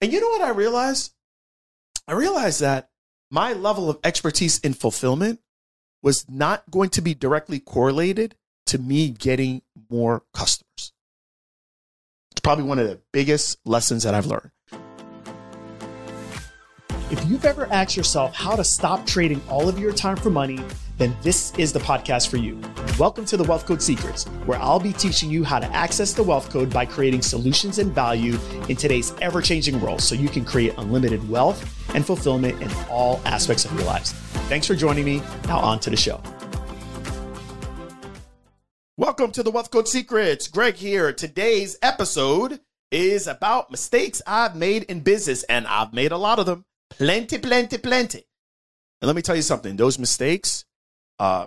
And you know what I realized? I realized that my level of expertise in fulfillment was not going to be directly correlated to me getting more customers. It's probably one of the biggest lessons that I've learned. If you've ever asked yourself how to stop trading all of your time for money, then this is the podcast for you. Welcome to the Wealth Code Secrets, where I'll be teaching you how to access the wealth code by creating solutions and value in today's ever changing world so you can create unlimited wealth and fulfillment in all aspects of your lives. Thanks for joining me. Now, on to the show. Welcome to the Wealth Code Secrets. Greg here. Today's episode is about mistakes I've made in business, and I've made a lot of them. Plenty, plenty, plenty. And let me tell you something those mistakes uh,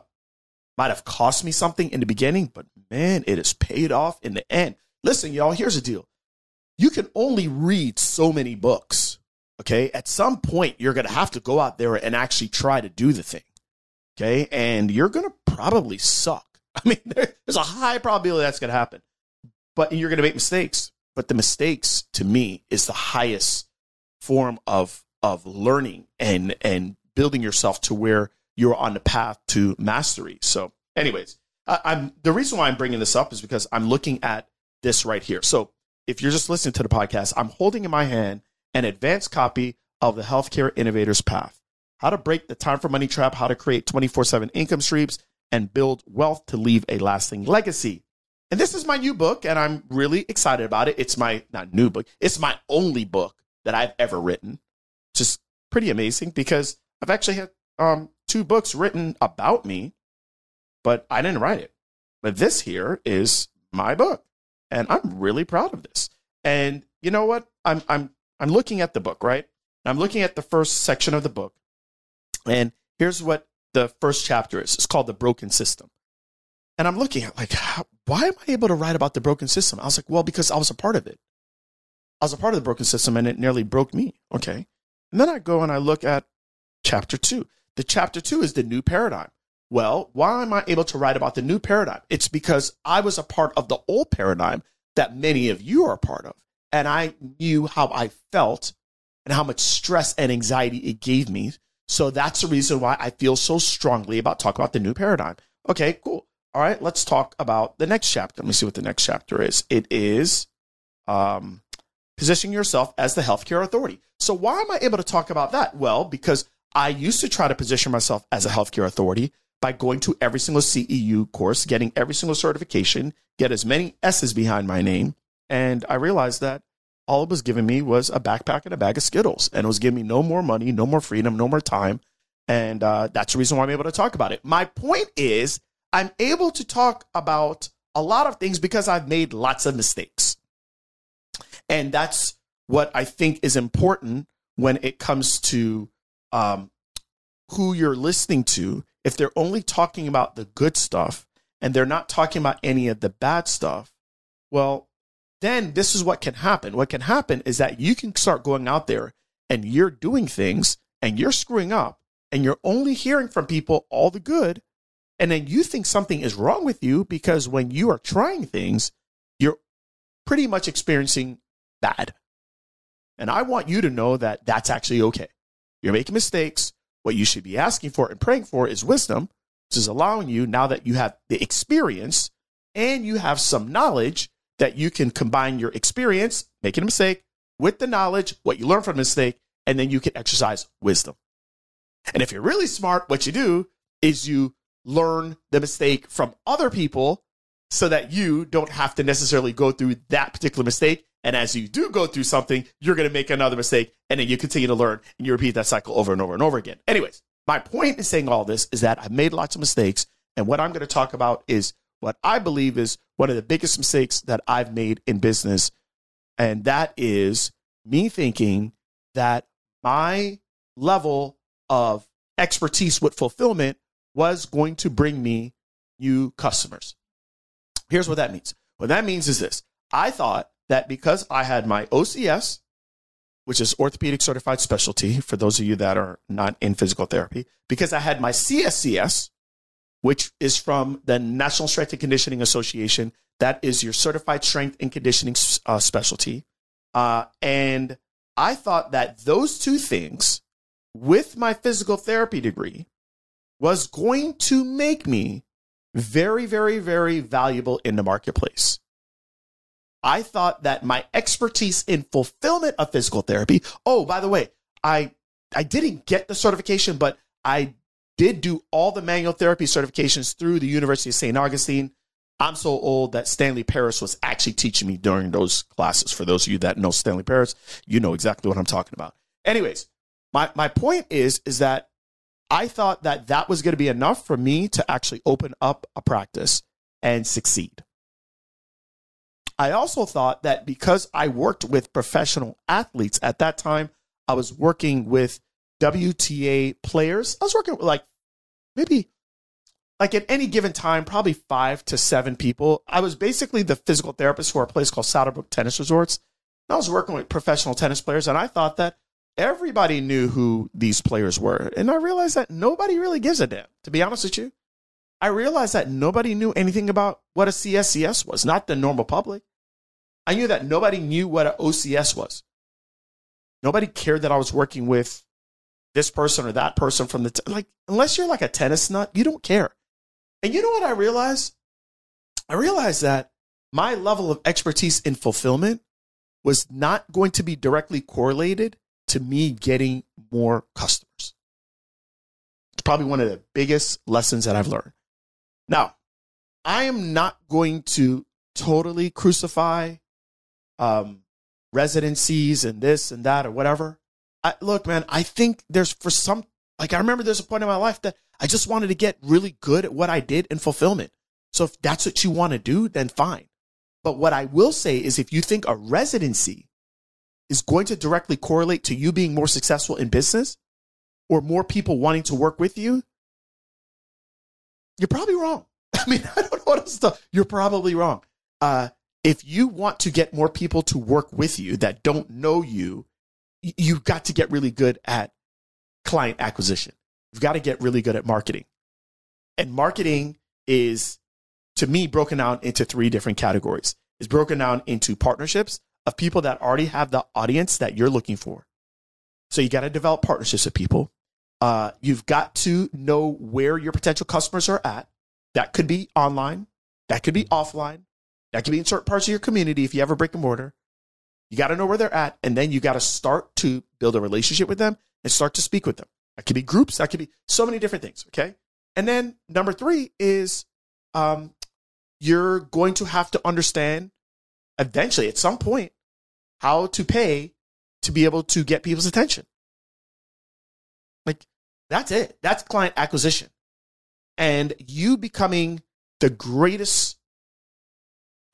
might have cost me something in the beginning, but man, it has paid off in the end. Listen, y'all, here's the deal you can only read so many books. Okay. At some point, you're going to have to go out there and actually try to do the thing. Okay. And you're going to probably suck. I mean, there's a high probability that's going to happen, but you're going to make mistakes. But the mistakes to me is the highest form of of learning and and building yourself to where you're on the path to mastery. So, anyways, I, I'm the reason why I'm bringing this up is because I'm looking at this right here. So, if you're just listening to the podcast, I'm holding in my hand an advanced copy of the Healthcare Innovators Path: How to break the time for money trap, how to create 24/7 income streams, and build wealth to leave a lasting legacy. And this is my new book, and I'm really excited about it. It's my not new book; it's my only book that I've ever written just pretty amazing because I've actually had um, two books written about me, but I didn't write it. But this here is my book, and I'm really proud of this. And you know what? I'm I'm I'm looking at the book, right? I'm looking at the first section of the book, and here's what the first chapter is. It's called the broken system. And I'm looking at like, how, why am I able to write about the broken system? I was like, well, because I was a part of it. I was a part of the broken system, and it nearly broke me. Okay, and then I go and I look at chapter two. The chapter two is the new paradigm. Well, why am I able to write about the new paradigm? It's because I was a part of the old paradigm that many of you are a part of. And I knew how I felt and how much stress and anxiety it gave me. So that's the reason why I feel so strongly about talking about the new paradigm. Okay, cool. All right, let's talk about the next chapter. Let me see what the next chapter is. It is um, positioning yourself as the healthcare authority. So, why am I able to talk about that? Well, because I used to try to position myself as a healthcare authority by going to every single CEU course, getting every single certification, get as many S's behind my name. And I realized that all it was giving me was a backpack and a bag of Skittles. And it was giving me no more money, no more freedom, no more time. And uh, that's the reason why I'm able to talk about it. My point is, I'm able to talk about a lot of things because I've made lots of mistakes. And that's what I think is important when it comes to um, who you're listening to. If they're only talking about the good stuff and they're not talking about any of the bad stuff, well, then this is what can happen. What can happen is that you can start going out there and you're doing things and you're screwing up and you're only hearing from people all the good. And then you think something is wrong with you because when you are trying things, you're pretty much experiencing bad. And I want you to know that that's actually okay. You're making mistakes. What you should be asking for and praying for is wisdom, which is allowing you, now that you have the experience and you have some knowledge, that you can combine your experience, making a mistake, with the knowledge, what you learn from the mistake, and then you can exercise wisdom. And if you're really smart, what you do is you learn the mistake from other people so that you don't have to necessarily go through that particular mistake and as you do go through something, you're going to make another mistake and then you continue to learn and you repeat that cycle over and over and over again. Anyways, my point in saying all this is that I've made lots of mistakes. And what I'm going to talk about is what I believe is one of the biggest mistakes that I've made in business. And that is me thinking that my level of expertise with fulfillment was going to bring me new customers. Here's what that means. What that means is this I thought that because I had my OCS, which is orthopedic certified specialty for those of you that are not in physical therapy, because I had my CSCS, which is from the National Strength and Conditioning Association. That is your certified strength and conditioning uh, specialty. Uh, and I thought that those two things with my physical therapy degree was going to make me very, very, very valuable in the marketplace. I thought that my expertise in fulfillment of physical therapy. Oh, by the way, I I didn't get the certification, but I did do all the manual therapy certifications through the University of St. Augustine. I'm so old that Stanley Paris was actually teaching me during those classes. For those of you that know Stanley Paris, you know exactly what I'm talking about. Anyways, my, my point is, is that I thought that that was going to be enough for me to actually open up a practice and succeed. I also thought that because I worked with professional athletes at that time, I was working with WTA players. I was working with like maybe like at any given time, probably five to seven people. I was basically the physical therapist for a place called Saddlebrook Tennis Resorts. I was working with professional tennis players, and I thought that everybody knew who these players were. And I realized that nobody really gives a damn, to be honest with you. I realized that nobody knew anything about what a CSCS was, not the normal public. I knew that nobody knew what an OCS was. Nobody cared that I was working with this person or that person from the, t- like, unless you're like a tennis nut, you don't care. And you know what I realized? I realized that my level of expertise in fulfillment was not going to be directly correlated to me getting more customers. It's probably one of the biggest lessons that I've learned. Now, I am not going to totally crucify um, residencies and this and that or whatever. I, look, man, I think there's for some, like, I remember there's a point in my life that I just wanted to get really good at what I did in fulfillment. So if that's what you want to do, then fine. But what I will say is if you think a residency is going to directly correlate to you being more successful in business or more people wanting to work with you, you're probably wrong. I mean, I don't know what else to, you're probably wrong. Uh, if you want to get more people to work with you that don't know you, you've got to get really good at client acquisition. You've got to get really good at marketing. And marketing is, to me, broken down into three different categories. It's broken down into partnerships, of people that already have the audience that you're looking for. So you got to develop partnerships with people. Uh, you've got to know where your potential customers are at. That could be online, that could be offline, that could be in certain parts of your community if you have a brick and mortar. You got to know where they're at, and then you got to start to build a relationship with them and start to speak with them. That could be groups, that could be so many different things. Okay. And then number three is um, you're going to have to understand eventually at some point how to pay to be able to get people's attention. Like that's it. That's client acquisition. And you becoming the greatest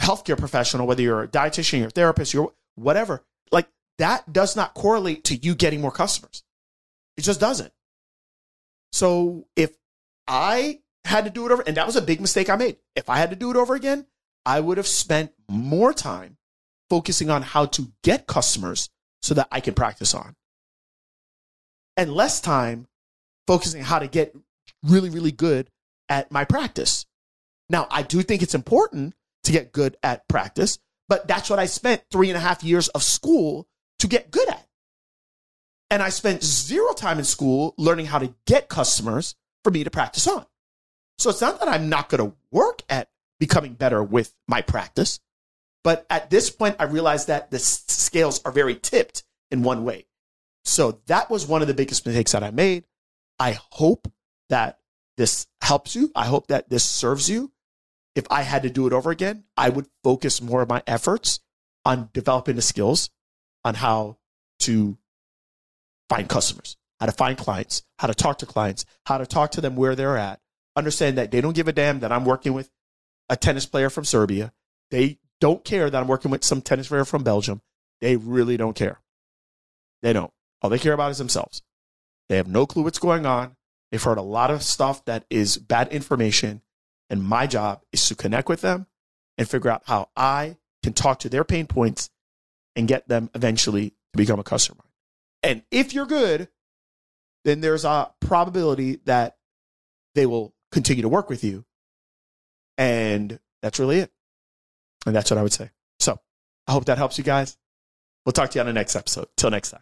healthcare professional, whether you're a dietitian, you're a therapist, you're whatever, like that does not correlate to you getting more customers. It just doesn't. So if I had to do it over, and that was a big mistake I made. If I had to do it over again, I would have spent more time focusing on how to get customers so that I can practice on. And less time focusing on how to get really, really good at my practice. Now, I do think it's important to get good at practice, but that's what I spent three and a half years of school to get good at. And I spent zero time in school learning how to get customers for me to practice on. So it's not that I'm not going to work at becoming better with my practice. But at this point, I realized that the scales are very tipped in one way. So that was one of the biggest mistakes that I made. I hope that this helps you. I hope that this serves you. If I had to do it over again, I would focus more of my efforts on developing the skills on how to find customers, how to find clients, how to talk to clients, how to talk to them where they're at. Understand that they don't give a damn that I'm working with a tennis player from Serbia. They don't care that I'm working with some tennis player from Belgium. They really don't care. They don't. All they care about is themselves. They have no clue what's going on. They've heard a lot of stuff that is bad information. And my job is to connect with them and figure out how I can talk to their pain points and get them eventually to become a customer. And if you're good, then there's a probability that they will continue to work with you. And that's really it. And that's what I would say. So I hope that helps you guys. We'll talk to you on the next episode. Till next time.